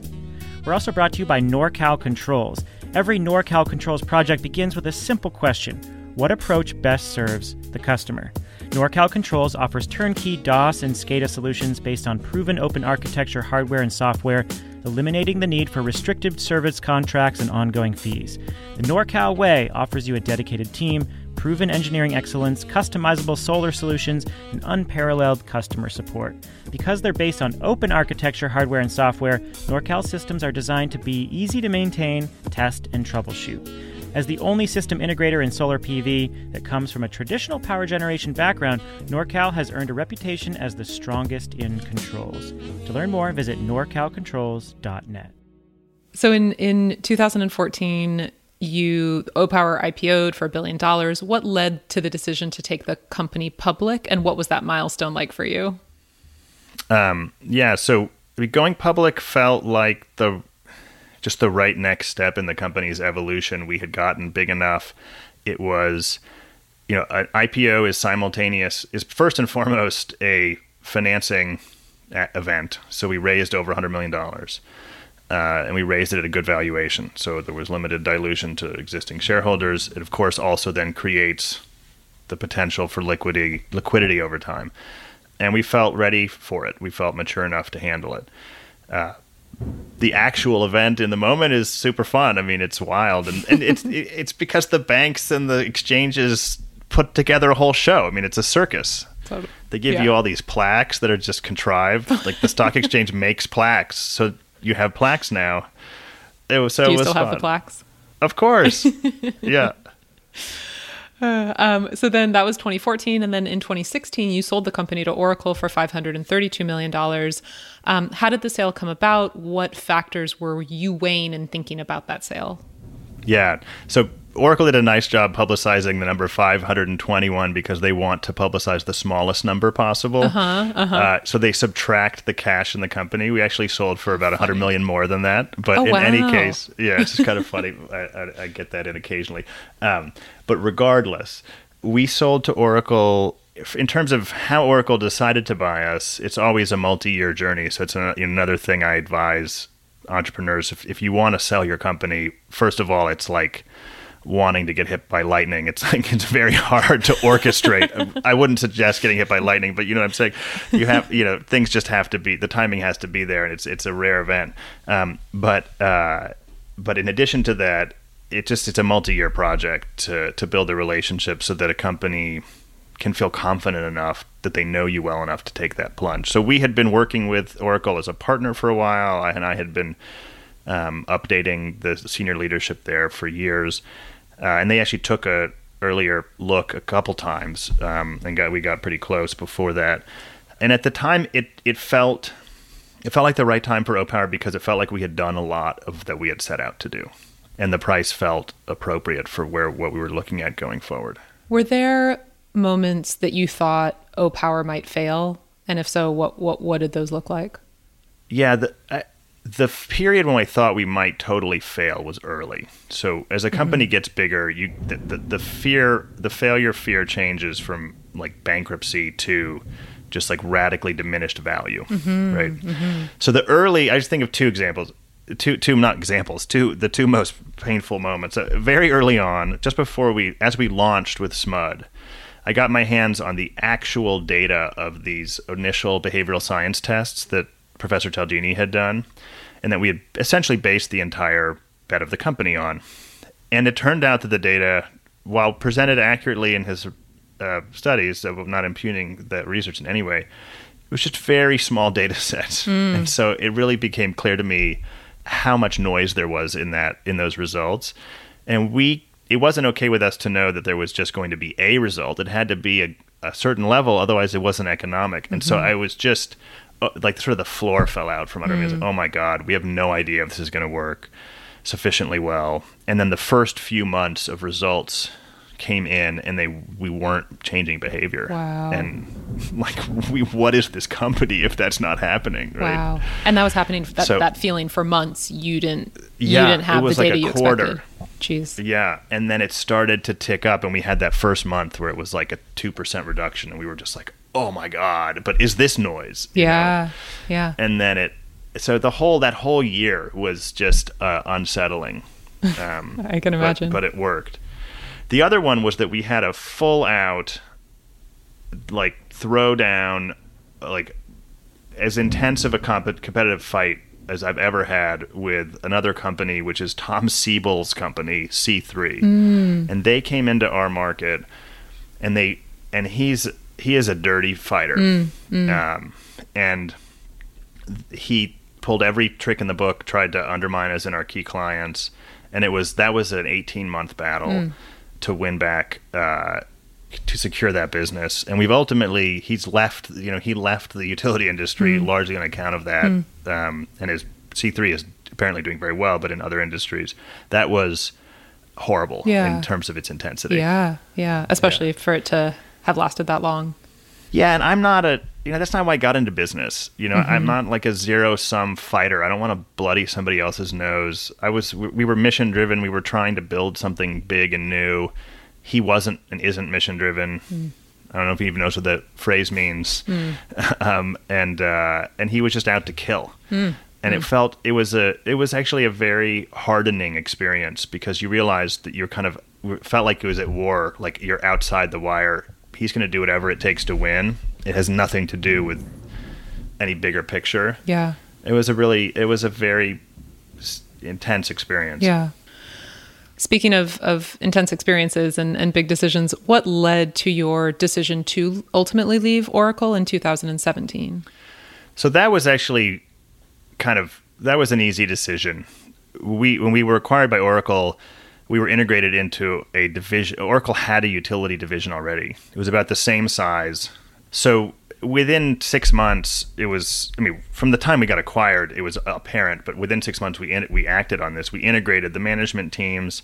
We're also brought to you by NorCal Controls. Every NorCal Controls project begins with a simple question what approach best serves the customer? NorCal Controls offers turnkey DAS and SCADA solutions based on proven open architecture hardware and software, eliminating the need for restricted service contracts and ongoing fees. The NorCal Way offers you a dedicated team, proven engineering excellence, customizable solar solutions, and unparalleled customer support. Because they're based on open architecture hardware and software, NorCal systems are designed to be easy to maintain, test, and troubleshoot. As the only system integrator in solar PV that comes from a traditional power generation background, NorCal has earned a reputation as the strongest in controls. To learn more, visit norcalcontrols.net. So in, in 2014, you Opower IPO'd for a billion dollars. What led to the decision to take the company public, and what was that milestone like for you? Um, yeah, so going public felt like the just the right next step in the company's evolution. We had gotten big enough. It was, you know, an IPO is simultaneous, is first and foremost a financing event. So we raised over $100 million. Uh, and we raised it at a good valuation. So there was limited dilution to existing shareholders. It, of course, also then creates the potential for liquidity liquidity over time, and we felt ready for it. We felt mature enough to handle it. Uh, the actual event in the moment is super fun. I mean, it's wild, and, and it's it's because the banks and the exchanges put together a whole show. I mean, it's a circus. Totally. They give Yeah. you all these plaques that are just contrived. Like the stock exchange makes plaques, so you have plaques now. It was so Do it you still have the plaques? Of course, yeah. Um, so then that was 2014. And then in 2016, you sold the company to Oracle for $532 million. Um, how did the sale come about? What factors were you weighing and thinking about that sale? Yeah. So Oracle did a nice job publicizing the number 521 because they want to publicize the smallest number possible. Uh-huh, Uh huh. so they subtract the cash in the company. We actually sold for about 100 million more than that. But Oh, in any case, yeah, it's just kind of funny. I, I, I get that in occasionally. Um, but regardless, we sold to Oracle. In terms of how Oracle decided to buy us, it's always a multi-year journey. So it's a, another thing I advise entrepreneurs if, if you want to sell your company first of all it's like wanting to get hit by lightning. It's like it's very hard to orchestrate. I wouldn't suggest getting hit by lightning but you know what i'm saying? You have you know things just have to be the timing has to be there and it's it's a rare event. Um, but uh, but in addition to that it just it's a multi-year project to to build a relationship so that a company can feel confident enough that they know you well enough to take that plunge. So we had been working with Oracle as a partner for a while, and I had been um, updating the senior leadership there for years. Uh, and they actually took a earlier look a couple times, um, and got we got pretty close before that. And at the time, it it felt it felt like the right time for Opower because it felt like we had done a lot of that we had set out to do, and the price felt appropriate for where what we were looking at going forward. Were there moments that you thought Opower might fail? And if so, what, what, what did those look like? Yeah, the I, the period when I thought we might totally fail was early. So as a mm-hmm. company gets bigger, you the, the, the fear, the failure fear changes from like bankruptcy to just like radically diminished value, mm-hmm. right? Mm-hmm. So the early, I just think of two examples. Two, two, not examples. Two, the two most painful moments. Uh, very early on, just before we, as we launched with Smud, I got my hands on the actual data of these initial behavioral science tests that Professor Cialdini had done, and that we had essentially based the entire bet of the company on. And it turned out that the data, while presented accurately in his uh, studies, of not impugning that research in any way, it was just very small data sets, and so it really became clear to me how much noise there was in that in those results, and we it wasn't okay with us to know that there was just going to be a result. It had to be a, a certain level, otherwise it wasn't economic. And so I was just Oh, like sort of the floor fell out from under me. I was like, hmm. oh my god, we have no idea if this is going to work sufficiently well. And then the first few months of results came in and they we weren't changing behavior Wow. and like we what is this company if that's not happening right Wow. And that was happening, that, So- that feeling for months. You didn't, Yeah, you didn't it have the like data a you quarter. expected. Jeez. Yeah, and then it started to tick up, and we had that first month where it was like a two percent reduction, and we were just like, "Oh my god!" But is this noise? You know? Yeah. Yeah. And then it, so the whole that whole year was just uh, unsettling. Um, I can imagine. but, it worked. The other one was that we had a full out, like throw down, like as intense of a comp- competitive fight as I've ever had with another company, which is Tom Siebel's company, C3, and they came into our market, and they and he's he is a dirty fighter, Um, and he pulled every trick in the book, tried to undermine us and our key clients, and it was that was an 18 month battle to win back. Uh, to secure that business, and we've ultimately he's left. You know, he left the utility industry largely on account of that, um, and his C3 is apparently doing very well, but in other industries, that was horrible Yeah. in terms of its intensity. Yeah. Yeah. Especially for it to have lasted that long. Yeah, and I'm not a you know that's not why I got into business. You know, Mm-hmm. I'm not like a zero sum fighter. I don't want to bloody somebody else's nose. I was we we were mission driven. We were trying to build something big and new. He wasn't and isn't mission driven. Mm. I don't know if he even knows what that phrase means. um, and uh, and he was just out to kill. Mm. And it felt it was a it was actually a very hardening experience because you realized that you're kind of felt like it was at war. Like you're outside the wire. He's going to do whatever it takes to win. It has nothing to do with any bigger picture. Yeah. It was a really, it was a very intense experience. Yeah. Speaking of, of intense experiences and, and big decisions, what led to your decision to ultimately leave Oracle in 2017? So that was actually kind of that was an easy decision. We when we were acquired by Oracle, we were integrated into a division. Oracle had a utility division already. It was about the same size. So within six months, it was. I mean, from the time we got acquired, it was apparent. But within six months, we in, we acted on this. We integrated the management teams,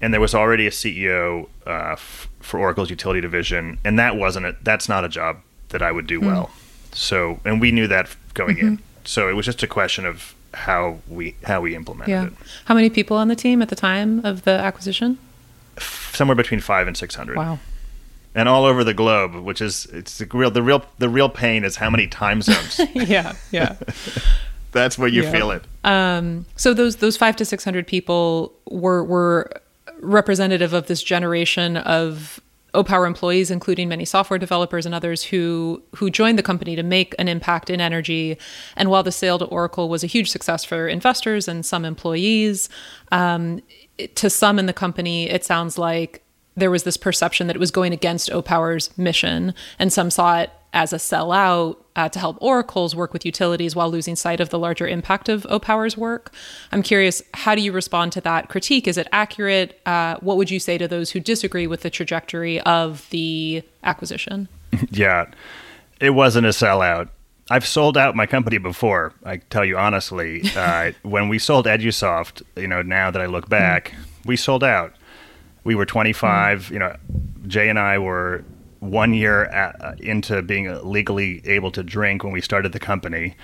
and there was already a CEO uh, f- for Oracle's utility division, and that wasn't it. That's not a job that I would do well. So, and we knew that going in. So it was just a question of how we how we implemented Yeah. it. How many people on the team at the time of the acquisition? Somewhere between five and six hundred. Wow. and all over the globe, which is it's the real the real the real pain is how many time zones. yeah. Yeah. That's where you Yeah. feel it. Um, so those those five to six hundred people were were representative of this generation of Opower employees, including many software developers and others who who joined the company to make an impact in energy. And while the sale to Oracle was a huge success for investors and some employees, um, to some in the company, it sounds like there was this perception that it was going against Opower's mission, and some saw it as a sellout uh, to help Oracle's work with utilities while losing sight of the larger impact of Opower's work. I'm curious, how do you respond to that critique? Is it accurate? Uh, what would you say to those who disagree with the trajectory of the acquisition? Yeah, it wasn't a sellout. I've sold out my company before. I tell you honestly, uh, when we sold EduSoft, you know, now that I look back, we sold out. We were 25. You know, Jay and I were one year at, uh, into being legally able to drink when we started the company,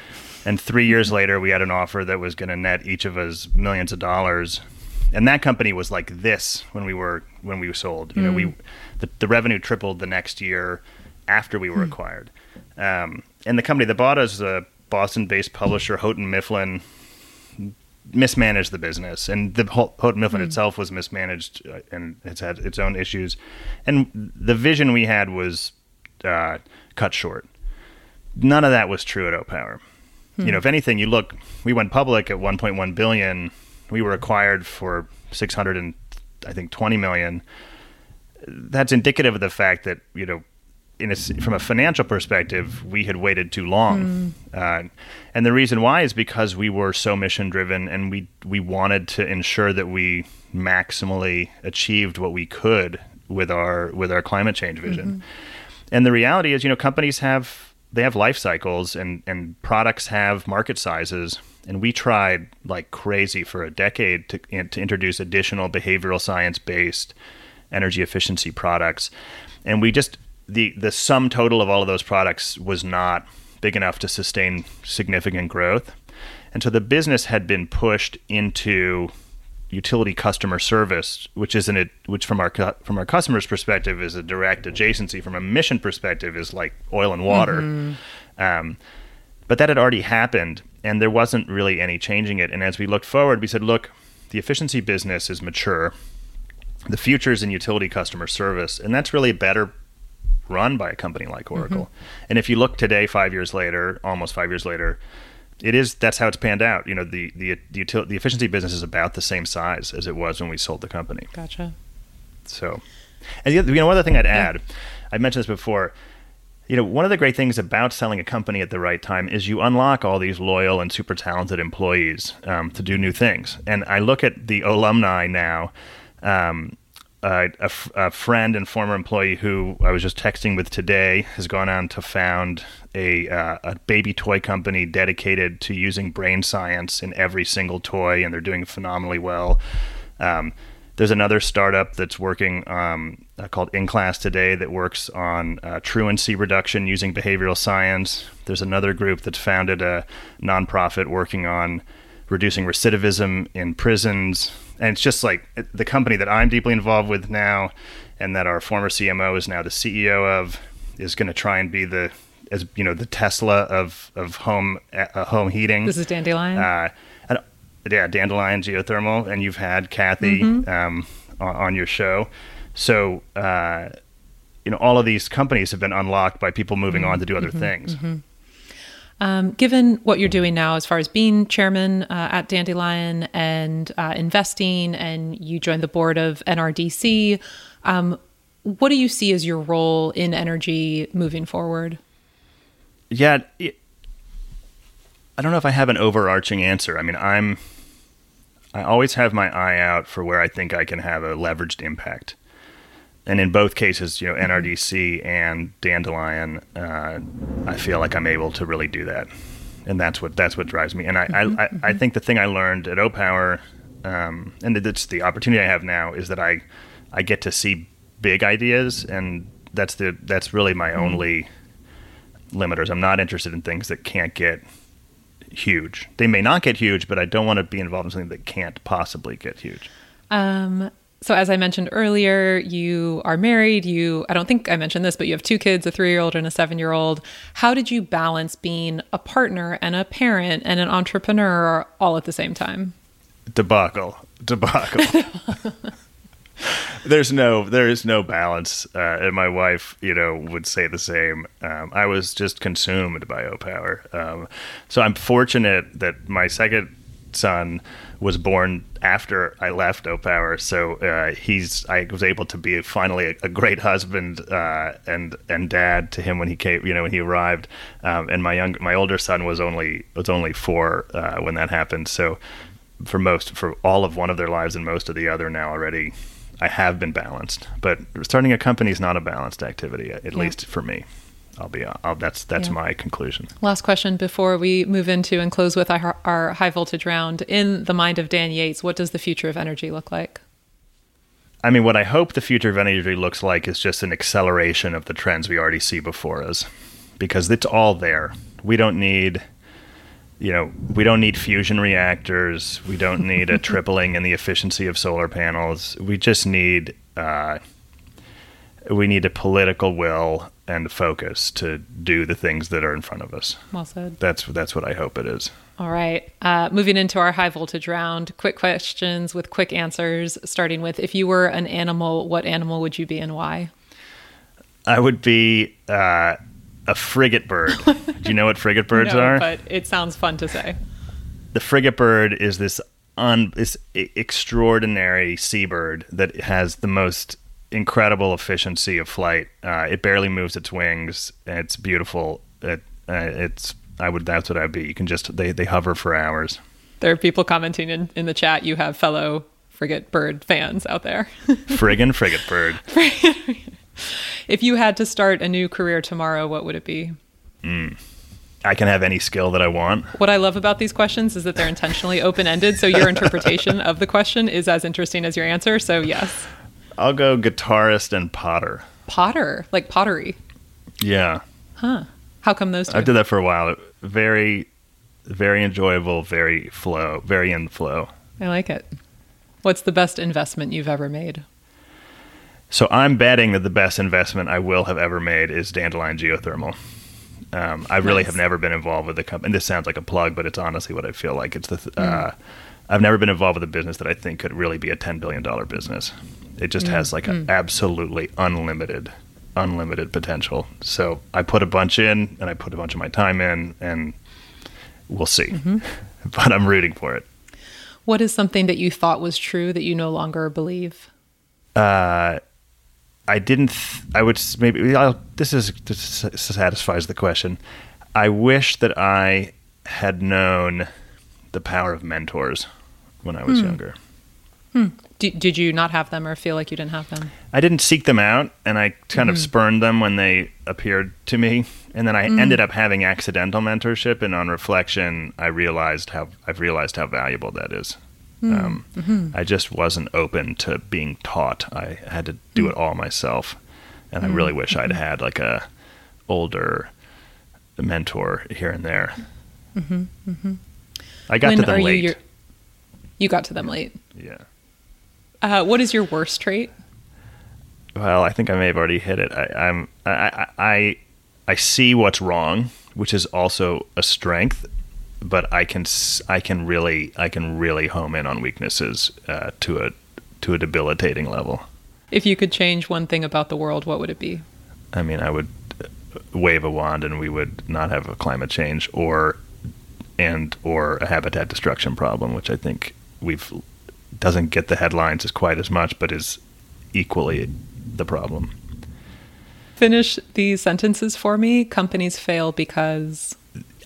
and three years later, we had an offer that was going to net each of us millions of dollars. And that company was like this when we were when we sold. You know, we the, the revenue tripled the next year after we were acquired. Um, and the company that bought us, a Boston-based publisher, Houghton Mifflin, mismanaged the business, and the whole Houghton Mifflin itself was mismanaged, uh, and it's had its own issues. And the vision we had was uh, cut short. None of that was true at Opower. You know, if anything, you look, we went public at 1.1 billion. We were acquired for 600 and I think 20 million. That's indicative of the fact that you know a, from a financial perspective, we had waited too long, uh, and the reason why is because we were so mission driven, and we we wanted to ensure that we maximally achieved what we could with our with our climate change vision. And the reality is, you know, companies have they have life cycles, and and products have market sizes. And we tried like crazy for a decade to to introduce additional behavioral science based energy efficiency products, and we just the the sum total of all of those products was not big enough to sustain significant growth, and so the business had been pushed into utility customer service, which isn't it, which from our from our customers' perspective is a direct adjacency. From a mission perspective, is like oil and water. Um, but that had already happened, and there wasn't really any changing it. And as we looked forward, we said, look, the efficiency business is mature. The future is in utility customer service, and that's really a better run by a company like Oracle. And if you look today, five years later, almost five years later, it is that's how it's panned out. You know, the the the, util- the efficiency business is about the same size as it was when we sold the company. Gotcha. So, and the other, you know, one other thing I'd add, I mentioned this before. You know, one of the great things about selling a company at the right time is you unlock all these loyal and super talented employees um, to do new things. And I look at the alumni now. Um, a friend and former employee who I was just texting with today has gone on to found a, uh, a baby toy company dedicated to using brain science in every single toy, and they're doing phenomenally well. Um, there's another startup that's working um, uh, called InClass Today that works on uh, truancy reduction using behavioral science. There's another group that's founded a nonprofit working on reducing recidivism in prisons. And it's just like the company that I'm deeply involved with now, and that our former CMO is now the CEO of, is going to try and be the as you know the Tesla of of home uh, home heating. This is Dandelion. Uh, and, yeah, dandelion geothermal, and you've had Kathy. Um, on, on your show. So, uh, you know, all of these companies have been unlocked by people moving on to do other things. Um, given what you're doing now, as far as being chairman uh, at Dandelion and uh, investing, and you joined the board of NRDC, um, what do you see as your role in energy moving forward? Yeah, it, I don't know if I have an overarching answer. I mean, I'm I always have my eye out for where I think I can have a leveraged impact. And in both cases, you know, NRDC and Dandelion, uh, I feel like I'm able to really do that, and that's what that's what drives me. And I I, I, I think the thing I learned at Opower, um, and it's the opportunity I have now, is that I I get to see big ideas, and that's the that's really my only limiters. I'm not interested in things that can't get huge. They may not get huge, but I don't want to be involved in something that can't possibly get huge. Um, so as I mentioned earlier, you are married. You, I don't think I mentioned this, but you have two kids, a three-year-old and a seven-year-old. How did you balance being a partner and a parent and an entrepreneur all at the same time? Debacle, debacle. There's no, there is no balance, uh, and my wife, you know, would say the same. Um, I was just consumed by Opower, um, so I'm fortunate that my second son was born after I left Opower, so uh, he's I was able to be finally a, a great husband uh, and and dad to him when he came, you know, when he arrived. Um, and my young my older son was only was only four uh, when that happened. So for most for all of one of their lives and most of the other now already, I have been balanced. But starting a company is not a balanced activity, at Yeah. least for me. I'll be I'll, that's that's Yeah. my conclusion. Last question before we move into and close with our, our high voltage round. In the mind of Dan Yates, what does the future of energy look like? I mean, what I hope the future of energy looks like is just an acceleration of the trends we already see before us, because it's all there. We don't need, you know, we don't need fusion reactors. We don't need a tripling in the efficiency of solar panels. We just need, uh, we need a political will and focus to do the things that are in front of us. Well said. That's that's what I hope it is. All right. Uh, moving into our high voltage round, quick questions with quick answers, starting with if you were an animal, what animal would you be and why? I would be uh, a frigate bird. do you know what frigate birds no, are? but it sounds fun to say. the frigate bird is this un this extraordinary seabird that has the most incredible efficiency of flight. Uh, it barely moves its wings. It's beautiful. It, uh, it's I would that's what I'd be. You can just they they hover for hours. There are people commenting in, in the chat. You have fellow frigate bird fans out there. Friggin' frigate bird. if you had to start a new career tomorrow, what would it be? I can have any skill that I want. What I love about these questions is that they're intentionally open ended. So your interpretation of the question is as interesting as your answer. So, yes. I'll go guitarist and potter. Potter, like pottery. Yeah, Huh. How come those two? I did that for a while. Very, very enjoyable. Very flow. Very in flow. I like it. What's the best investment you've ever made? So I'm betting that the best investment I will have ever made is Dandelion Geothermal. Um, I really Nice. have never been involved with the company. And this sounds like a plug, but it's honestly what I feel like. It's the th- uh, I've never been involved with a business that I think could really be a ten billion dollar business. It just has like an mm. absolutely unlimited, unlimited potential. So I put a bunch in, and I put a bunch of my time in, and we'll see. Mm-hmm. but I'm rooting for it. What is something that you thought was true that you no longer believe? uh, I didn't. Th- I would maybe. I'll, this is this satisfies the question. I wish that I had known the power of mentors when I was hmm. younger. Hmm. D- did you not have them or feel like you didn't have them? I didn't seek them out, and I kind of mm-hmm. spurned them when they appeared to me. And then I mm-hmm. ended up having accidental mentorship, and on reflection, I realized how I've realized how valuable that is. Hmm. Um, mm-hmm. I just wasn't open to being taught. I had to do it mm. all myself, and I really wish I'd had like a older mentor here and there. I got to them late. you? Your, you got to them late. yeah. Uh, what is your worst trait? Well, I think I may have already hit it. I, I'm I, I I I see what's wrong, which is also a strength, but I can I can really I can really home in on weaknesses uh, to a to a debilitating level. If you could change one thing about the world, what would it be? I mean, I would uh, wave a wand and we would not have a climate change or and or a habitat destruction problem, which I think we've doesn't get the headlines as quite as much, but is equally the problem. Finish these sentences for me. Companies fail because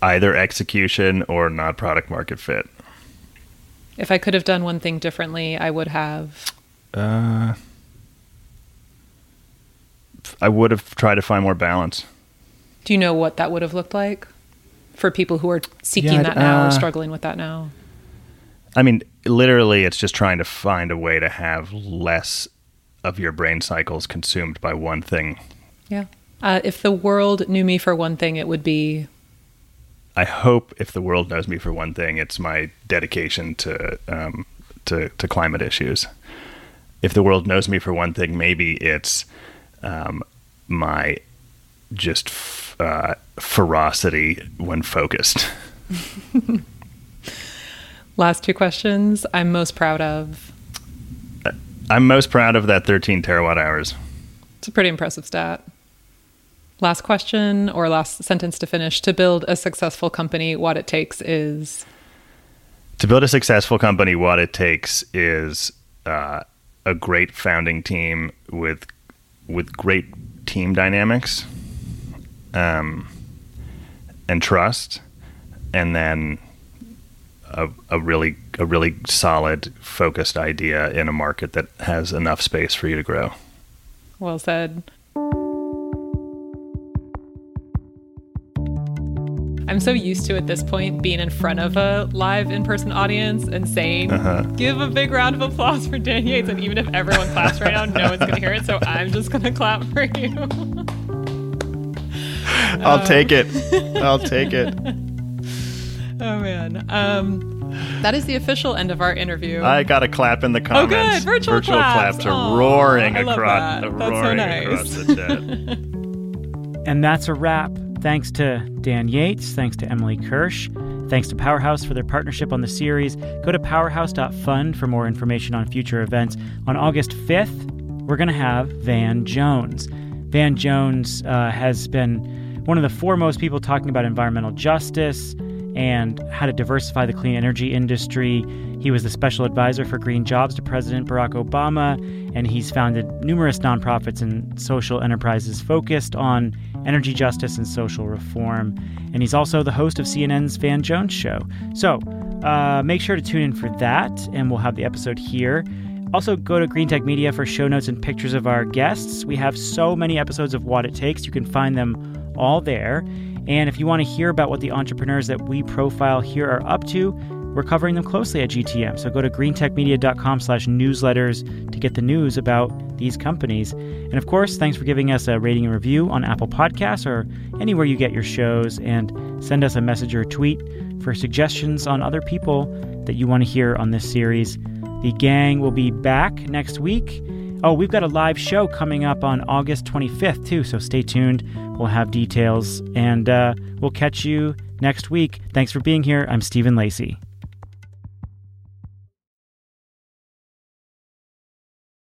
either execution or not product market fit. If I could have done one thing differently, I would have. Uh, I would have tried to find more balance. Do you know what that would have looked like for people who are seeking yeah, that now uh, or struggling with that now? I mean, literally, it's just trying to find a way to have less of your brain cycles consumed by one thing. Yeah. Uh, if the world knew me for one thing, it would be. I hope if the world knows me for one thing, it's my dedication to um, to, to climate issues. If the world knows me for one thing, maybe it's um, my just f- uh, ferocity when focused. Last two questions. I'm most proud of. I'm most proud of that 13 terawatt hours. It's a pretty impressive stat. Last question or last sentence to finish. To build a successful company, what it takes is. To build a successful company, what it takes is uh, a great founding team with with great team dynamics, um, and trust, and then a, a really a really solid focused idea in a market that has enough space for you to grow. Well said. I'm so used to at this point being in front of a live in person audience and saying, uh-huh. give a big round of applause for Dan Yates. And even if everyone claps right now, no one's going to hear it. So I'm just going to clap for you. I'll um, take it. I'll take it. Oh man. Um, that is the official end of our interview. I got a clap in the comments. Oh, good. Virtual, Virtual claps. claps are roaring across, that. roaring so nice. across the chat. and that's a wrap. Thanks to Dan Yates. Thanks to Emily Kirsch. Thanks to Powerhouse for their partnership on the series. Go to powerhouse.fund for more information on future events. On August 5th, we're going to have Van Jones. Van Jones uh, has been one of the foremost people talking about environmental justice and how to diversify the clean energy industry. He was the special advisor for green jobs to President Barack Obama, and he's founded numerous nonprofits and social enterprises focused on energy justice and social reform. And he's also the host of CNN's Van Jones Show. So uh, make sure to tune in for that, and we'll have the episode here. Also, go to Greentech Media for show notes and pictures of our guests. We have so many episodes of Watt It Takes. You can find them all there. And if you want to hear about what the entrepreneurs that we profile here are up to, we're covering them closely at GTM. So go to greentechmedia.com slash newsletters to get the news about these companies. And of course, thanks for giving us a rating and review on Apple Podcasts or anywhere you get your shows. And send us a message or a tweet for suggestions on other people that you want to hear on this series. The gang will be back next week. Oh, we've got a live show coming up on August 25th, too, so stay tuned. We'll have details, and uh, we'll catch you next week. Thanks for being here. I'm Stephen Lacey.